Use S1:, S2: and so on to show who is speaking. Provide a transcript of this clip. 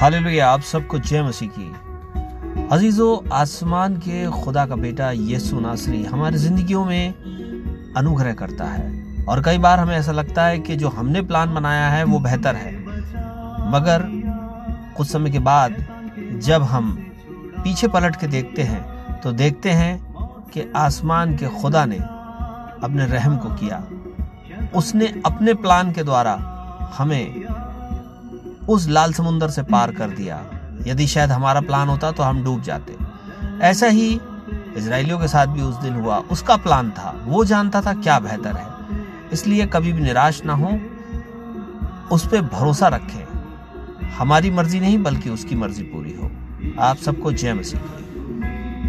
S1: Hallelujah, आप सबको जय मसीह की। अजीजो, आसमान के खुदा का बेटा यीशु नासरी हमारी जिंदगियों में अनुग्रह करता है। और कई बार हमें ऐसा लगता है कि जो हमने प्लान बनाया है, वो बेहतर है। मगर कुछ समय के बाद जब हम पीछे पलट के देखते हैं तो देखते हैं कि आसमान के खुदा ने अपने रहम को किया। उसने अपने प्लान के द्वारा हमें उस लाल समुंदर से पार कर दिया। यदि शायद हमारा प्लान होता तो हम डूब जाते। ऐसा ही इसराइलियों के साथ भी उस दिन हुआ। उसका प्लान था। वो जानता था क्या बेहतर है। इसलिए कभी भी निराश ना हो। उस पर भरोसा रखें। हमारी मर्ज़ी नहीं, बल्कि उसकी मर्ज़ी पूरी हो। आप सबको जय मसीह।